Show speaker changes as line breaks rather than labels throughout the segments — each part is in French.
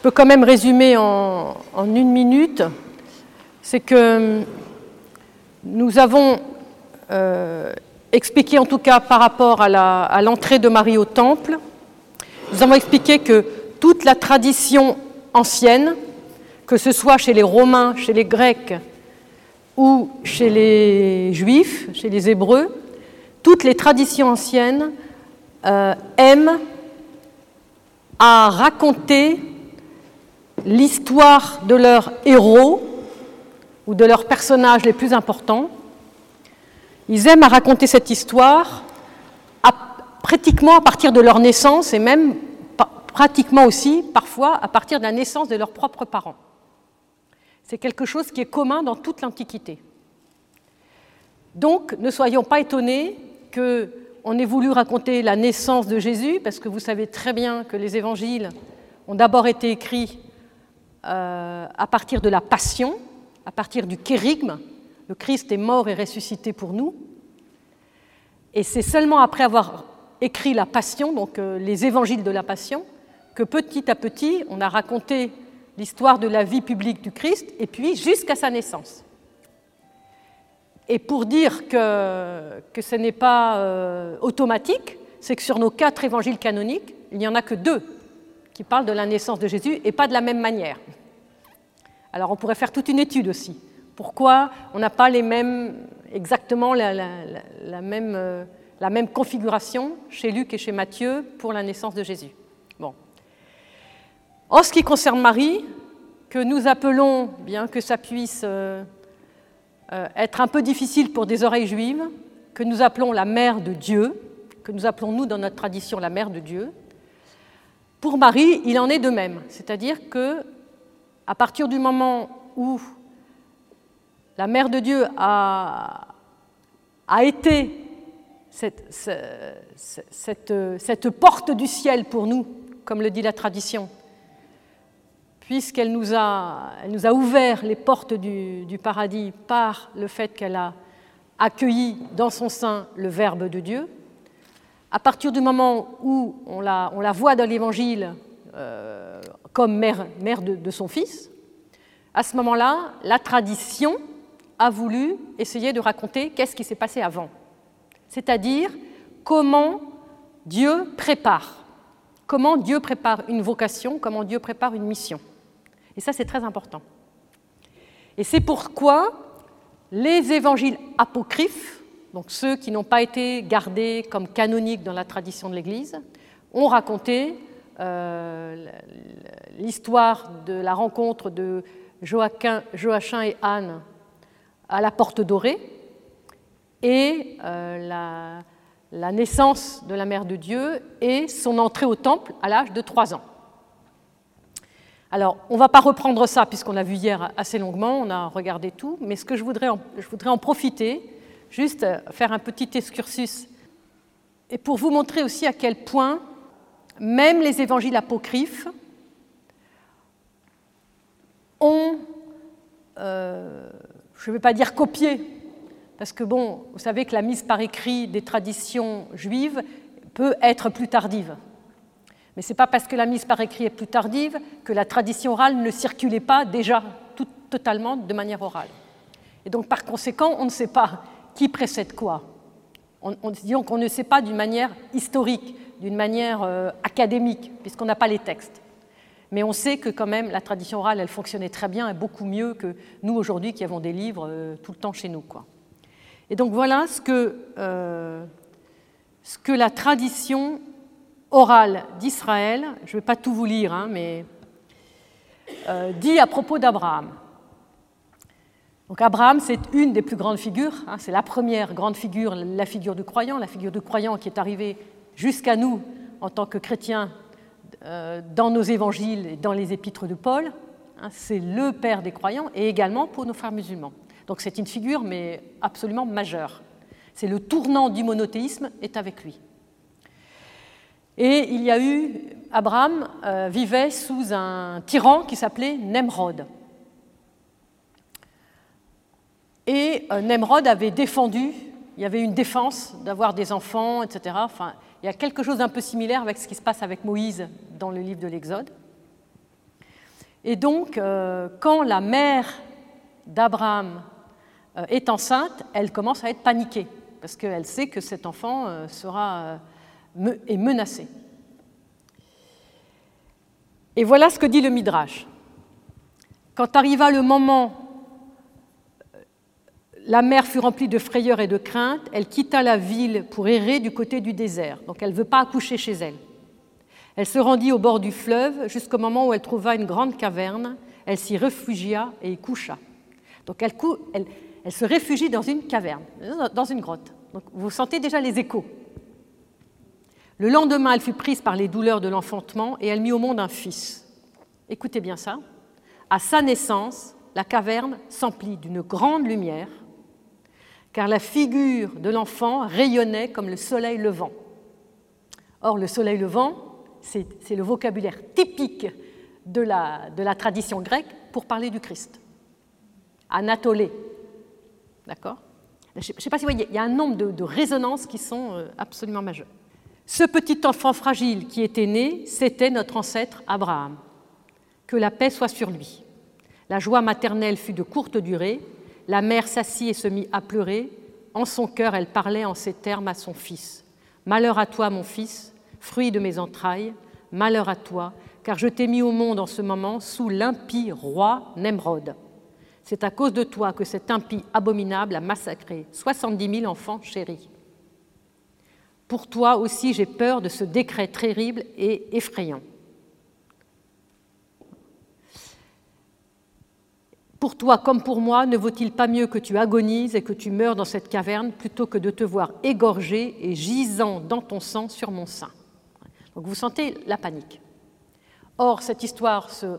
je peux quand même résumer en, une minute, c'est que nous avons euh, expliqué, en tout cas par rapport à l'entrée de Marie au temple, nous avons expliqué que toute la tradition ancienne, que ce soit chez les Romains, chez les Grecs ou chez les Juifs, chez les Hébreux, toutes les traditions anciennes euh, aiment à raconter l'histoire de leurs héros ou de leurs personnages les plus importants. Ils aiment à raconter cette histoire pratiquement à partir de leur naissance et même pratiquement aussi parfois à partir de la naissance de leurs propres parents. C'est quelque chose qui est commun dans toute l'Antiquité. Donc ne soyons pas étonnés qu'on ait voulu raconter la naissance de Jésus, parce que vous savez très bien que les évangiles ont d'abord été écrits euh, à partir de la passion, à partir du kérigme. Le Christ est mort et ressuscité pour nous. Et c'est seulement après avoir écrit la passion, donc euh, les évangiles de la passion, que petit à petit, on a raconté l'histoire de la vie publique du Christ, et puis jusqu'à sa naissance. Et pour dire que, que ce n'est pas euh, automatique, c'est que sur nos quatre évangiles canoniques, il n'y en a que deux qui parle de la naissance de Jésus et pas de la même manière. Alors on pourrait faire toute une étude aussi. Pourquoi on n'a pas les mêmes, exactement la, même, euh, même configuration chez Luc et chez Matthieu pour la naissance de Jésus Bon. En ce qui concerne Marie, que nous appelons, bien que ça puisse euh, euh, être un peu difficile pour des oreilles juives, que nous appelons la mère de Dieu, que nous appelons nous dans notre tradition la mère de Dieu, pour Marie, il en est de même, c'est-à-dire que à partir du moment où la Mère de Dieu a, été cette, porte du ciel pour nous, comme le dit la tradition, puisqu'elle nous, a, ouvert les portes du paradis par le fait qu'elle a accueilli dans son sein le Verbe de Dieu, à partir du moment où on la, voit dans l'Évangile euh, comme mère, mère de, de, son fils, à ce moment-là, la tradition a voulu essayer de raconter qu'est-ce qui s'est passé avant. C'est-à-dire comment Dieu prépare, comment Dieu prépare une vocation, comment Dieu prépare une mission. Et ça, c'est très important. Et c'est pourquoi les évangiles apocryphes donc ceux qui n'ont pas été gardés comme canoniques dans la tradition de l'Église, ont raconté euh, l'histoire de la rencontre de Joachim, et Anne à la Porte Dorée et euh, la, naissance de la Mère de Dieu et son entrée au Temple à l'âge de trois ans. Alors, on ne va pas reprendre ça puisqu'on l'a vu hier assez longuement, on a regardé tout, mais ce que je voudrais je voudrais en profiter juste faire un petit excursus et pour vous montrer aussi à quel point même les évangiles apocryphes ont, euh, je ne vais pas dire copié, parce que bon, vous savez que la mise par écrit des traditions juives peut être plus tardive. Mais ce n'est pas parce que la mise par écrit est plus tardive que la tradition orale ne circulait pas déjà tout, totalement de manière orale. Et donc par conséquent, on ne sait pas qui précède quoi on, qu'on ne sait pas d'une manière historique, d'une manière euh, académique, puisqu'on n'a pas les textes. Mais on sait que quand même la tradition orale, elle fonctionnait très bien et beaucoup mieux que nous aujourd'hui qui avons des livres euh, tout le temps chez nous. Quoi. Et donc voilà ce que, euh, ce que la tradition orale d'Israël, je ne vais pas tout vous lire, hein, mais dit à propos d'Abraham. Donc Abraham, c'est une des plus grandes figures, hein, c'est la première grande figure, la figure du croyant, la figure du croyant qui est arrivée jusqu'à nous en tant que chrétiens euh, dans nos évangiles et dans les épîtres de Paul. Hein, c'est le père des croyants et également pour nos frères musulmans. Donc c'est une figure mais absolument majeure. C'est le tournant du monothéisme est avec lui. Et il y a eu, Abraham euh, vivait sous un tyran qui s'appelait Nemrod. Et euh, Nemrod avait défendu, il y avait une défense d'avoir des enfants, etc. Enfin, il y a quelque chose d'un peu similaire avec ce qui se passe avec Moïse dans le livre de l'Exode. Et donc, euh, quand la mère d'Abraham euh, est enceinte, elle commence à être paniquée, parce qu'elle sait que cet enfant sera, est menacé. Et voilà ce que dit le Midrash. Quand arriva le moment, la mère fut remplie de frayeur et de crainte, elle quitta la ville pour errer du côté du désert. Donc elle ne veut pas accoucher chez elle. Elle se rendit au bord du fleuve jusqu'au moment où elle trouva une grande caverne. Elle s'y réfugia et y coucha. Donc elle, se réfugie dans une caverne, dans une grotte. Donc vous sentez déjà les échos. Le lendemain, elle fut prise par les douleurs de l'enfantement et elle mit au monde un fils. Écoutez bien ça. À sa naissance, la caverne s'emplit d'une grande lumière, car la figure de l'enfant rayonnait comme le soleil levant. Or, le soleil levant, c'est le vocabulaire typique de la, tradition grecque pour parler du Christ. Anatolé. D'accord? Je ne sais pas si vous voyez, il y a un nombre de, résonances qui sont euh, absolument majeures. Ce petit enfant fragile qui était né, c'était notre ancêtre Abraham. Que la paix soit sur lui. La joie maternelle fut de courte durée. La mère s'assit et se mit à pleurer. En son cœur, elle parlait en ces termes à son fils. Malheur à toi, mon fils, fruit de mes entrailles, malheur à toi, car je t'ai mis au monde en ce moment sous l'impie roi Nemrod. C'est à cause de toi que cet impie abominable a massacré 70 000 enfants chéris. Pour toi aussi j'ai peur de ce décret terrible et effrayant. Pour toi comme pour moi, ne vaut-il pas mieux que tu agonises et que tu meurs dans cette caverne plutôt que de te voir égorgé et gisant dans ton sang sur mon sein? Donc vous sentez la panique. Or, cette histoire se,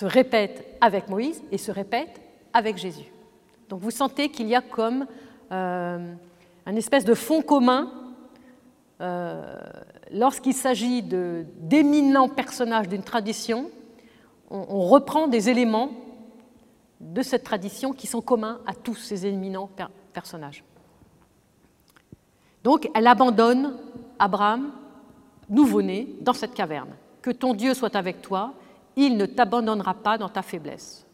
répète avec Moïse et se répète avec Jésus. Donc vous sentez qu'il y a comme euh, un espèce de fond commun euh, lorsqu'il s'agit d'éminents personnages d'une tradition, on, reprend des éléments de cette tradition qui sont communs à tous ces éminents personnages. Donc elle abandonne Abraham nouveau-né dans cette caverne. Que ton Dieu soit avec toi, il ne t'abandonnera pas dans ta faiblesse.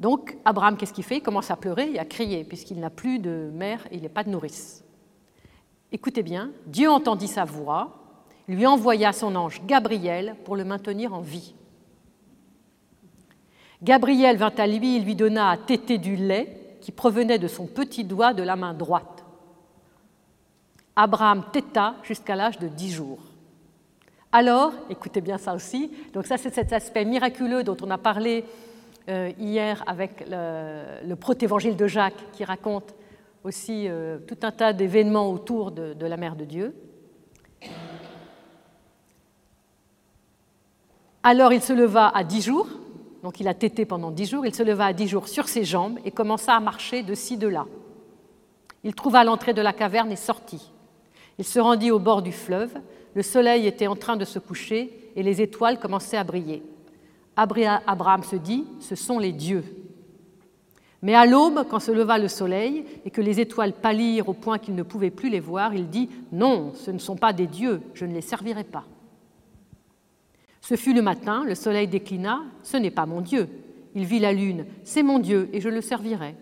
Donc Abraham, qu'est-ce qu'il fait? Il commence à pleurer et à crier, puisqu'il n'a plus de mère et il n'a pas de nourrice. Écoutez bien, Dieu entendit sa voix, lui envoya son ange Gabriel pour le maintenir en vie. Gabriel vint à lui et lui donna à téter du lait qui provenait de son petit doigt de la main droite. Abraham téta jusqu'à l'âge de 10 jours. Alors, écoutez bien ça aussi, donc ça c'est cet aspect miraculeux dont on a parlé euh, hier avec le, le protévangile de Jacques qui raconte aussi euh, tout un tas d'événements autour de, la mère de Dieu. Alors il se leva à dix jours, donc il a tété pendant dix jours, il se leva à dix jours sur ses jambes et commença à marcher de ci, de là. Il trouva l'entrée de la caverne et sortit. Il se rendit au bord du fleuve. Le soleil était en train de se coucher et les étoiles commençaient à briller. Abraham se dit, ce sont les dieux. Mais à l'aube, quand se leva le soleil et que les étoiles pâlirent au point qu'il ne pouvait plus les voir, il dit, non, ce ne sont pas des dieux, je ne les servirai pas. Ce fut le matin, le soleil déclina, ce n'est pas mon Dieu. Il vit la lune, c'est mon Dieu et je le servirai.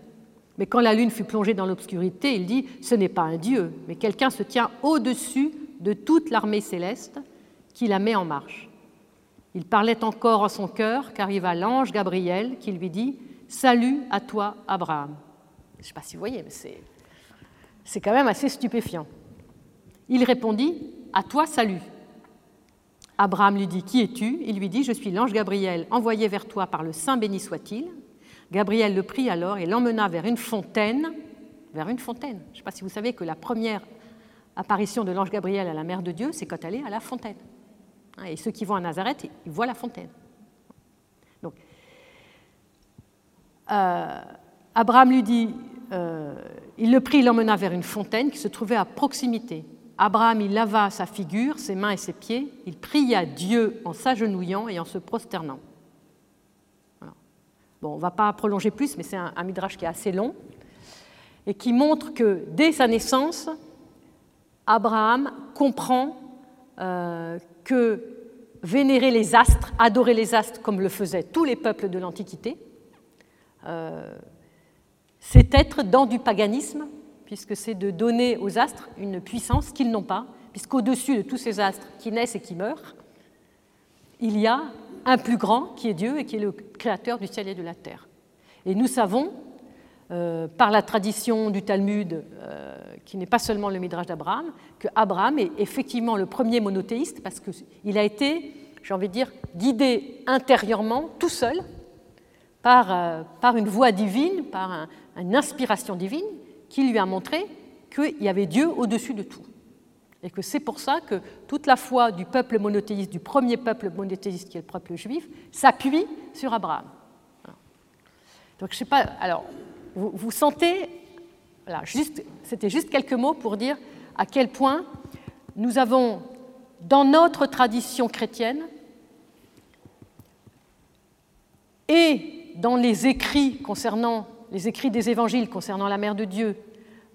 Mais quand la lune fut plongée dans l'obscurité, il dit Ce n'est pas un Dieu, mais quelqu'un se tient au-dessus de toute l'armée céleste qui la met en marche. Il parlait encore en son cœur qu'arriva l'ange Gabriel qui lui dit Salut à toi, Abraham. Je ne sais pas si vous voyez, mais c'est, c'est quand même assez stupéfiant. Il répondit À toi, salut. Abraham lui dit Qui es-tu? Il lui dit Je suis l'ange Gabriel envoyé vers toi par le Saint béni soit-il. Gabriel le prit alors et l'emmena vers une fontaine, vers une fontaine. Je ne sais pas si vous savez que la première apparition de l'ange Gabriel à la mère de Dieu, c'est quand elle est à la fontaine. Hein, et ceux qui vont à Nazareth, ils voient la fontaine. Donc, euh, Abraham lui dit, euh, il le prit, l'emmena vers une fontaine qui se trouvait à proximité. Abraham, il lava sa figure, ses mains et ses pieds, il pria Dieu en s'agenouillant et en se prosternant. Bon, on ne va pas prolonger plus, mais c'est un, midrash qui est assez long et qui montre que dès sa naissance, Abraham comprend euh, que vénérer les astres, adorer les astres comme le faisaient tous les peuples de l'Antiquité. c'est être dans du paganisme, puisque c'est de donner aux astres une puissance qu'ils n'ont pas, puisqu'au-dessus de tous ces astres qui naissent et qui meurent, il y a un plus grand qui est Dieu et qui est le créateur du ciel et de la terre. Et nous savons, euh, par la tradition du Talmud, euh, qui n'est pas seulement le Midrash d'Abraham, que Abraham est effectivement le premier monothéiste parce qu'il a été, j'ai envie de dire, guidé intérieurement, tout seul, par, euh, par une voix divine, par une inspiration divine, qui lui a montré qu'il y avait Dieu au-dessus de tout. Et que c'est pour ça que toute la foi du peuple monothéiste, du premier peuple monothéiste qui est le peuple juif, s'appuie sur Abraham. Donc je sais pas, alors vous, vous sentez, voilà, juste, c'était juste quelques mots pour dire à quel point nous avons dans notre tradition chrétienne et dans les écrits concernant les écrits des évangiles concernant la mère de Dieu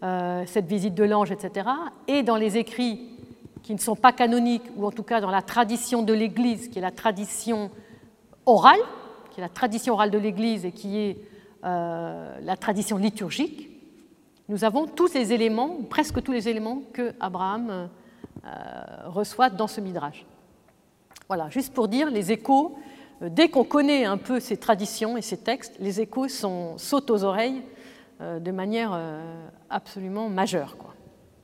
euh, cette visite de l'ange, etc., et dans les écrits qui ne sont pas canoniques, ou en tout cas dans la tradition de l'Église, qui est la tradition orale, qui est la tradition orale de l'Église et qui est euh, la tradition liturgique, nous avons tous les éléments, presque tous les éléments que Abraham euh, reçoit dans ce midrash. Voilà, juste pour dire, les échos, dès qu'on connaît un peu ces traditions et ces textes, les échos sont, sautent aux oreilles euh, de manière euh, absolument majeure.